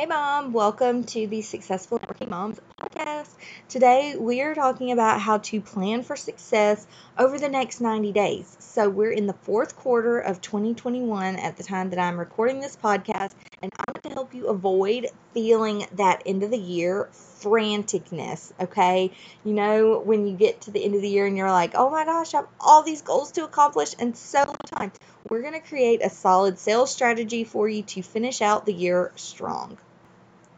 Hey, Mom, welcome to the Successful Networking Moms podcast. Today, we are talking about how to plan for success over the next 90 days. So, we're in the fourth quarter of 2021 at the time that I'm recording this podcast, and I'm going to help you avoid feeling that end of the year franticness. Okay, you know, when you get to the end of the year and you're like, oh my gosh, I have all these goals to accomplish and so little time. We're going to create a solid sales strategy for you to finish out the year strong.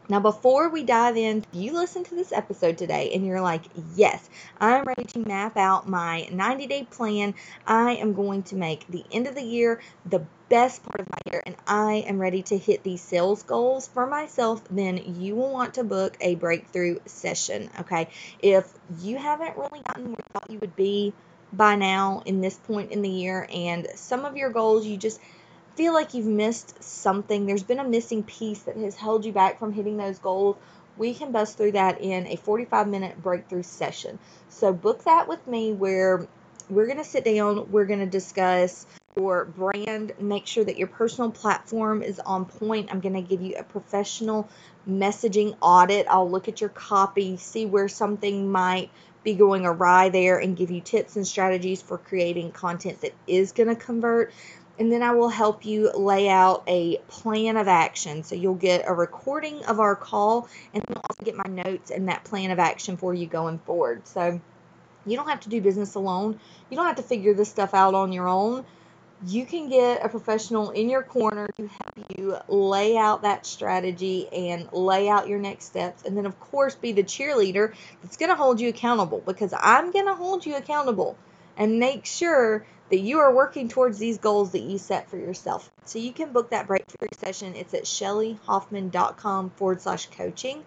Now, before we dive in, you listen to this episode today and you're like, yes, I'm ready to map out my 90 day plan. I am going to make the end of the year the best part of my year and I am ready to hit these sales goals for myself, then you will want to book a breakthrough session. Okay. If you haven't really gotten where you thought you would be by now in this point in the year and some of your goals you just feel like you've missed something, there's been a missing piece that has held you back from hitting those goals, we can bust through that in a 45 minute breakthrough session. So book that with me where we're going to sit down, we're going to discuss your brand, make sure that your personal platform is on point. I'm going to give you a professional messaging audit. I'll look at your copy, see where something might be going awry there, and give you tips and strategies for creating content that is going to convert and then I will help you lay out a plan of action. So you'll get a recording of our call and you'll also get my notes and that plan of action for you going forward. So you don't have to do business alone. You don't have to figure this stuff out on your own. You can get a professional in your corner to help you lay out that strategy and lay out your next steps. And then, of course, be the cheerleader that's going to hold you accountable because I'm going to hold you accountable and make sure that you are working towards these goals that you set for yourself. So you can book that breakthrough session. It's at shelleyhoffman.com forward slash coaching.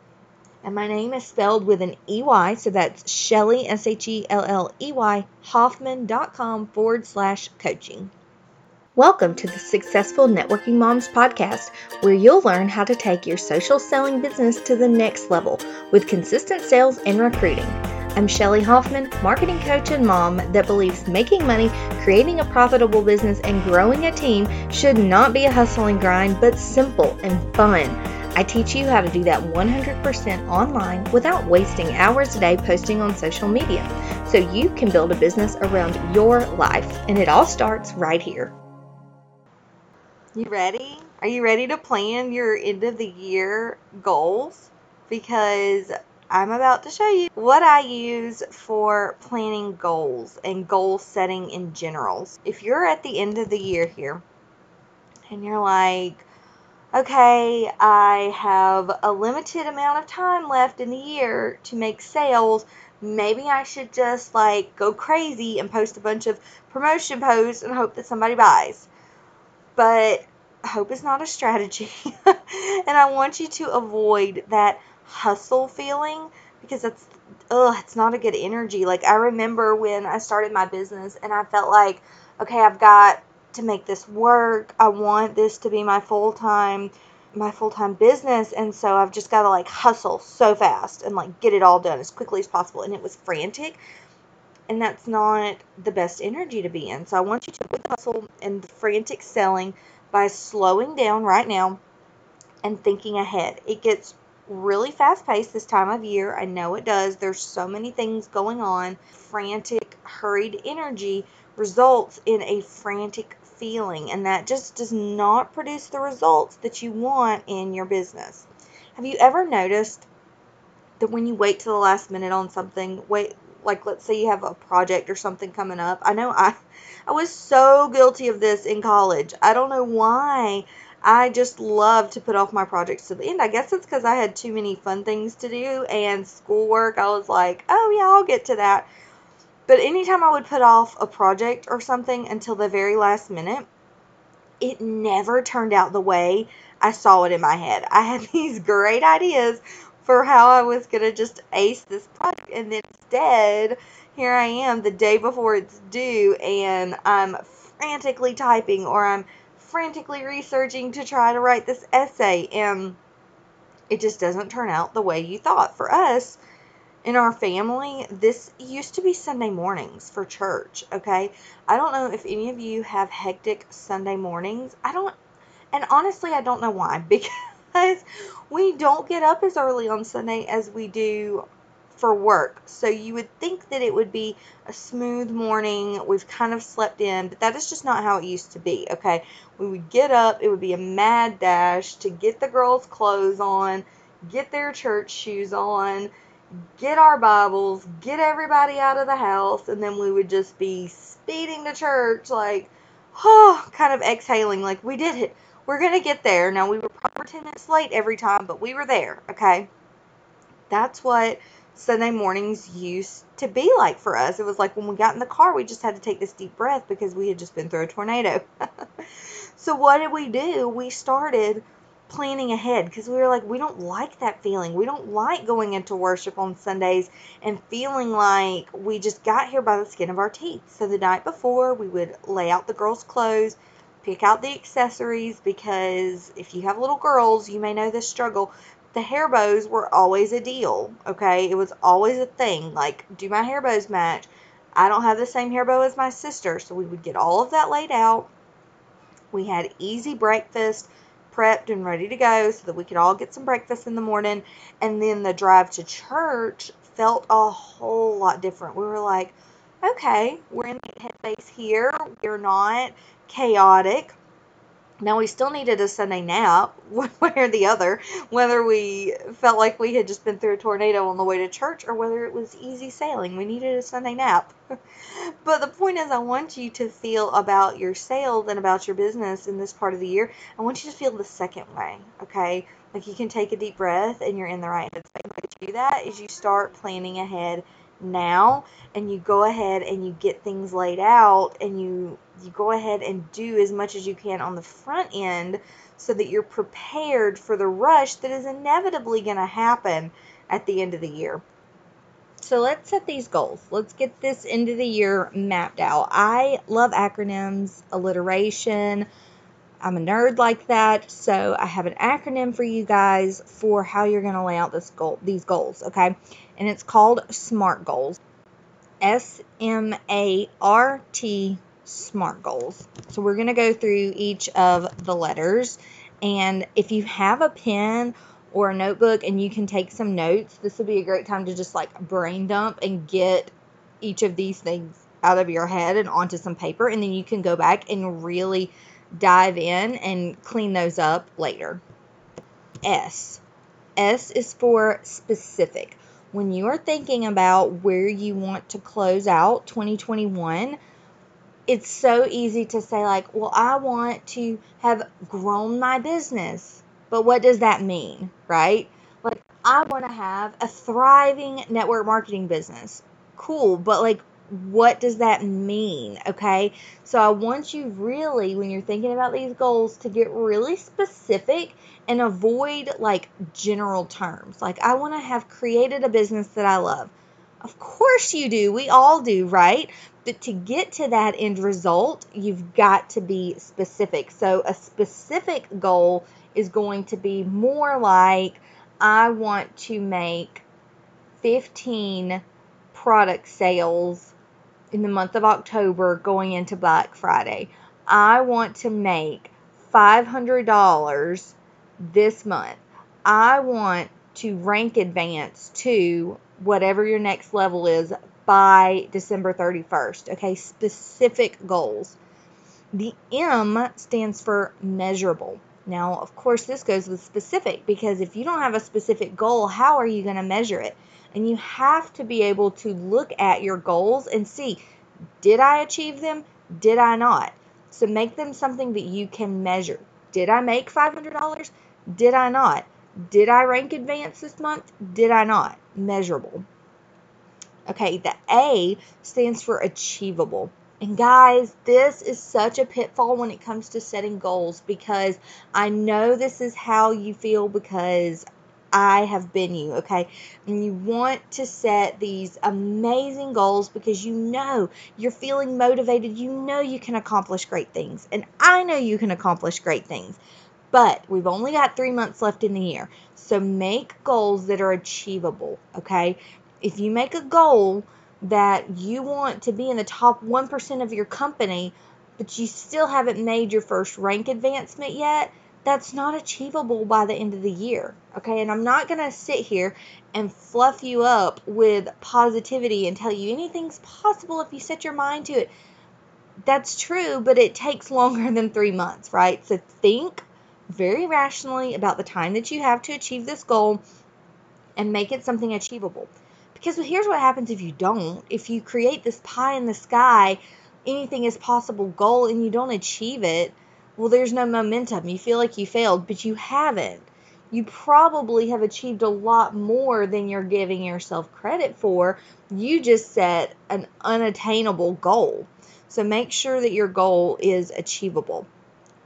And my name is spelled with an EY, so that's Shelley, S H E L L E Y, Hoffman.com forward slash coaching. Welcome to the Successful Networking Moms podcast, where you'll learn how to take your social selling business to the next level with consistent sales and recruiting. I'm Shelley Hoffman, marketing coach and mom that believes making money, creating a profitable business, and growing a team should not be a hustle and grind, but simple and fun. I teach you how to do that 100% online without wasting hours a day posting on social media so you can build a business around your life. And it all starts right here. You ready? Are you ready to plan your end of the year goals? Because I'm about to show you what I use for planning goals and goal setting in general. If you're at the end of the year here and you're like, okay, I have a limited amount of time left in the year to make sales. Maybe I should just like go crazy and post a bunch of promotion posts and hope that somebody buys. But hope is not a strategy. and I want you to avoid that hustle feeling because that's ugh, it's not a good energy. Like I remember when I started my business and I felt like, okay, I've got to make this work. I want this to be my full-time my full-time business and so I've just got to like hustle so fast and like get it all done as quickly as possible and it was frantic and that's not the best energy to be in. So I want you to avoid the hustle and the frantic selling by slowing down right now and thinking ahead. It gets really fast paced this time of year. I know it does. There's so many things going on. Frantic, hurried energy results in a frantic feeling, and that just does not produce the results that you want in your business. Have you ever noticed that when you wait to the last minute on something, wait like let's say you have a project or something coming up. I know I I was so guilty of this in college. I don't know why I just love to put off my projects to the end. I guess it's because I had too many fun things to do and schoolwork. I was like, oh, yeah, I'll get to that. But anytime I would put off a project or something until the very last minute, it never turned out the way I saw it in my head. I had these great ideas for how I was going to just ace this project, and then instead, here I am the day before it's due, and I'm frantically typing or I'm frantically researching to try to write this essay and it just doesn't turn out the way you thought. For us, in our family, this used to be Sunday mornings for church, okay? I don't know if any of you have hectic Sunday mornings. I don't, and honestly, I don't know why because because we don't get up as early on Sunday as we do for work. So you would think that it would be a smooth morning. We've kind of slept in, but that is just not how it used to be. Okay. We would get up, it would be a mad dash to get the girls' clothes on, get their church shoes on, get our Bibles, get everybody out of the house, and then we would just be speeding to church, like, oh, kind of exhaling, like, we did it. We're going to get there. Now, we were probably 10 minutes late every time, but we were there, okay? That's what Sunday mornings used to be like for us. It was like when we got in the car, we just had to take this deep breath because we had just been through a tornado. so, what did we do? We started planning ahead because we were like, we don't like that feeling. We don't like going into worship on Sundays and feeling like we just got here by the skin of our teeth. So, the night before, we would lay out the girls' clothes, pick out the accessories because if you have little girls, you may know this struggle the hair bows were always a deal, okay? It was always a thing. Like, do my hair bows match? I don't have the same hair bow as my sister, so we would get all of that laid out. We had easy breakfast prepped and ready to go so that we could all get some breakfast in the morning. And then the drive to church felt a whole lot different. We were like, okay, we're in the headspace here. We're not chaotic. Now we still needed a Sunday nap, one way or the other, whether we felt like we had just been through a tornado on the way to church or whether it was easy sailing. We needed a Sunday nap. but the point is, I want you to feel about your sales and about your business in this part of the year. I want you to feel the second way, okay? Like you can take a deep breath and you're in the right headspace. The way to do that is you start planning ahead now and you go ahead and you get things laid out and you you go ahead and do as much as you can on the front end so that you're prepared for the rush that is inevitably going to happen at the end of the year. So let's set these goals. Let's get this end of the year mapped out. I love acronyms, alliteration. I'm a nerd like that, so I have an acronym for you guys for how you're going to lay out this goal, these goals, okay? And it's called SMART goals. S M A R T SMART goals. So we're going to go through each of the letters. And if you have a pen or a notebook and you can take some notes, this would be a great time to just like brain dump and get each of these things out of your head and onto some paper. And then you can go back and really dive in and clean those up later. S. S is for specific. When you are thinking about where you want to close out 2021, it's so easy to say like well i want to have grown my business but what does that mean right like i want to have a thriving network marketing business cool but like what does that mean okay so i want you really when you're thinking about these goals to get really specific and avoid like general terms like i want to have created a business that i love of course you do. We all do, right? But to get to that end result, you've got to be specific. So a specific goal is going to be more like I want to make 15 product sales in the month of October going into Black Friday. I want to make $500 this month. I want to rank advance to whatever your next level is by December 31st. Okay, specific goals. The M stands for measurable. Now, of course, this goes with specific because if you don't have a specific goal, how are you going to measure it? And you have to be able to look at your goals and see did I achieve them? Did I not? So make them something that you can measure. Did I make $500? Did I not? Did I rank advance this month? Did I not? Measurable. Okay, the A stands for achievable. And guys, this is such a pitfall when it comes to setting goals because I know this is how you feel because I have been you, okay? And you want to set these amazing goals because you know you're feeling motivated. You know you can accomplish great things. And I know you can accomplish great things. But we've only got three months left in the year. So make goals that are achievable, okay? If you make a goal that you want to be in the top 1% of your company, but you still haven't made your first rank advancement yet, that's not achievable by the end of the year. Okay, and I'm not going to sit here and fluff you up with positivity and tell you anything's possible if you set your mind to it. That's true, but it takes longer than three months, right? So think very rationally about the time that you have to achieve this goal and make it something achievable. Because here's what happens if you don't. If you create this pie in the sky, anything is possible goal and you don't achieve it, well, there's no momentum. You feel like you failed, but you haven't. You probably have achieved a lot more than you're giving yourself credit for. You just set an unattainable goal. So make sure that your goal is achievable.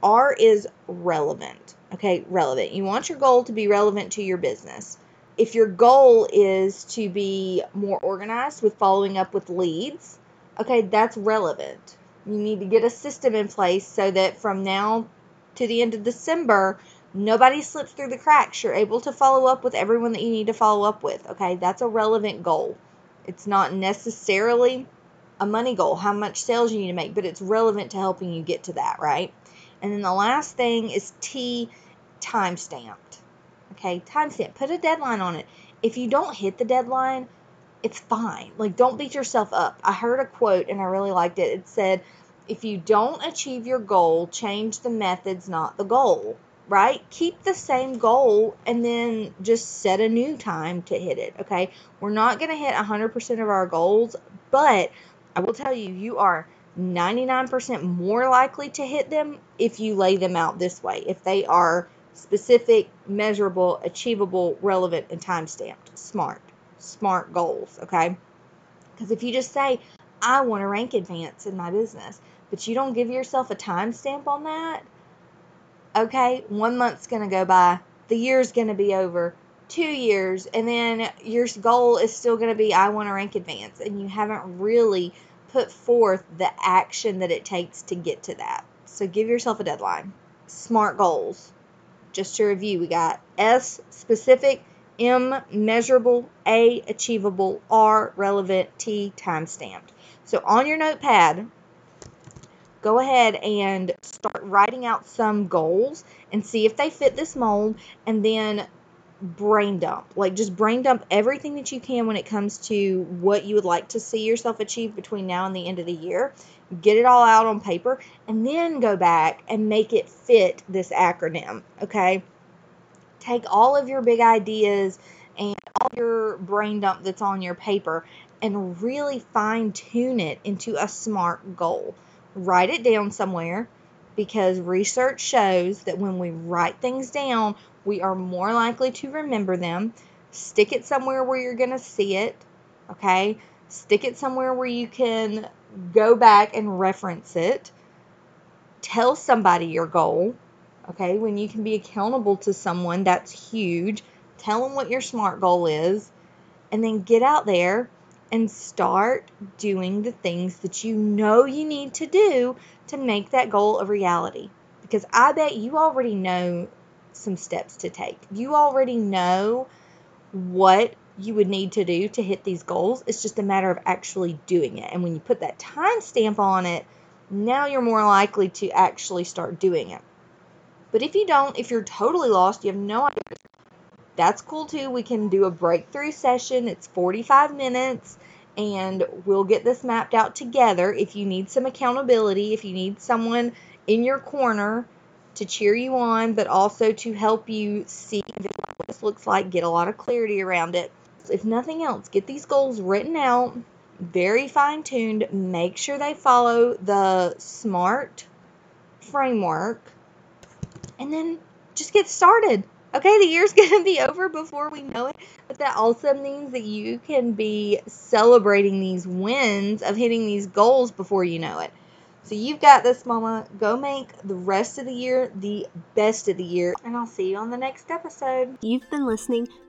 R is relevant. Okay, relevant. You want your goal to be relevant to your business. If your goal is to be more organized with following up with leads, okay, that's relevant. You need to get a system in place so that from now to the end of December, nobody slips through the cracks. You're able to follow up with everyone that you need to follow up with. Okay, that's a relevant goal. It's not necessarily a money goal, how much sales you need to make, but it's relevant to helping you get to that, right? And then the last thing is T time stamped. Okay, time stamp. Put a deadline on it. If you don't hit the deadline, it's fine. Like, don't beat yourself up. I heard a quote and I really liked it. It said, if you don't achieve your goal, change the methods, not the goal, right? Keep the same goal and then just set a new time to hit it, okay? We're not going to hit 100% of our goals, but I will tell you, you are 99% more likely to hit them if you lay them out this way. If they are specific, measurable, achievable, relevant, and time stamped. Smart smart goals, okay? Because if you just say, I want to rank advance in my business, but you don't give yourself a timestamp on that, okay, one month's going to go by, the year's going to be over, two years, and then your goal is still going to be, I want to rank advance, and you haven't really put forth the action that it takes to get to that. So give yourself a deadline. Smart goals. Just to review, we got S, specific, M measurable, A achievable, R relevant, T time stamped. So on your notepad, go ahead and start writing out some goals and see if they fit this mold and then brain dump. Like just brain dump everything that you can when it comes to what you would like to see yourself achieve between now and the end of the year. Get it all out on paper and then go back and make it fit this acronym, okay? Take all of your big ideas and all your brain dump that's on your paper and really fine tune it into a smart goal. Write it down somewhere because research shows that when we write things down, we are more likely to remember them. Stick it somewhere where you're going to see it, okay? Stick it somewhere where you can go back and reference it. Tell somebody your goal Okay, when you can be accountable to someone, that's huge. Tell them what your SMART goal is, and then get out there and start doing the things that you know you need to do to make that goal a reality. Because I bet you already know some steps to take. You already know what you would need to do to hit these goals. It's just a matter of actually doing it. And when you put that time stamp on it, now you're more likely to actually start doing it. But if you don't, if you're totally lost, you have no idea, that's cool too. We can do a breakthrough session. It's 45 minutes and we'll get this mapped out together. If you need some accountability, if you need someone in your corner to cheer you on, but also to help you see what this looks like, get a lot of clarity around it. If nothing else, get these goals written out, very fine tuned. Make sure they follow the SMART framework and then just get started. Okay, the year's going to be over before we know it, but that also means that you can be celebrating these wins of hitting these goals before you know it. So you've got this, Mama. Go make the rest of the year the best of the year, and I'll see you on the next episode. You've been listening